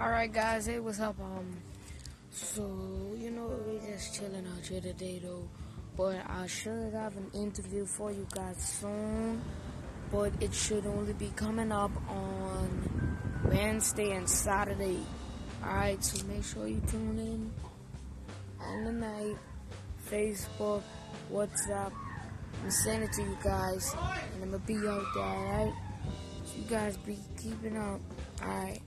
Alright guys, hey what's up? Um so you know we're just chilling out here today though. But I should have an interview for you guys soon. But it should only be coming up on Wednesday and Saturday. Alright, so make sure you tune in on the night, Facebook, WhatsApp. I'm sending it to you guys. And I'm gonna be out there, alright? So you guys be keeping up. Alright.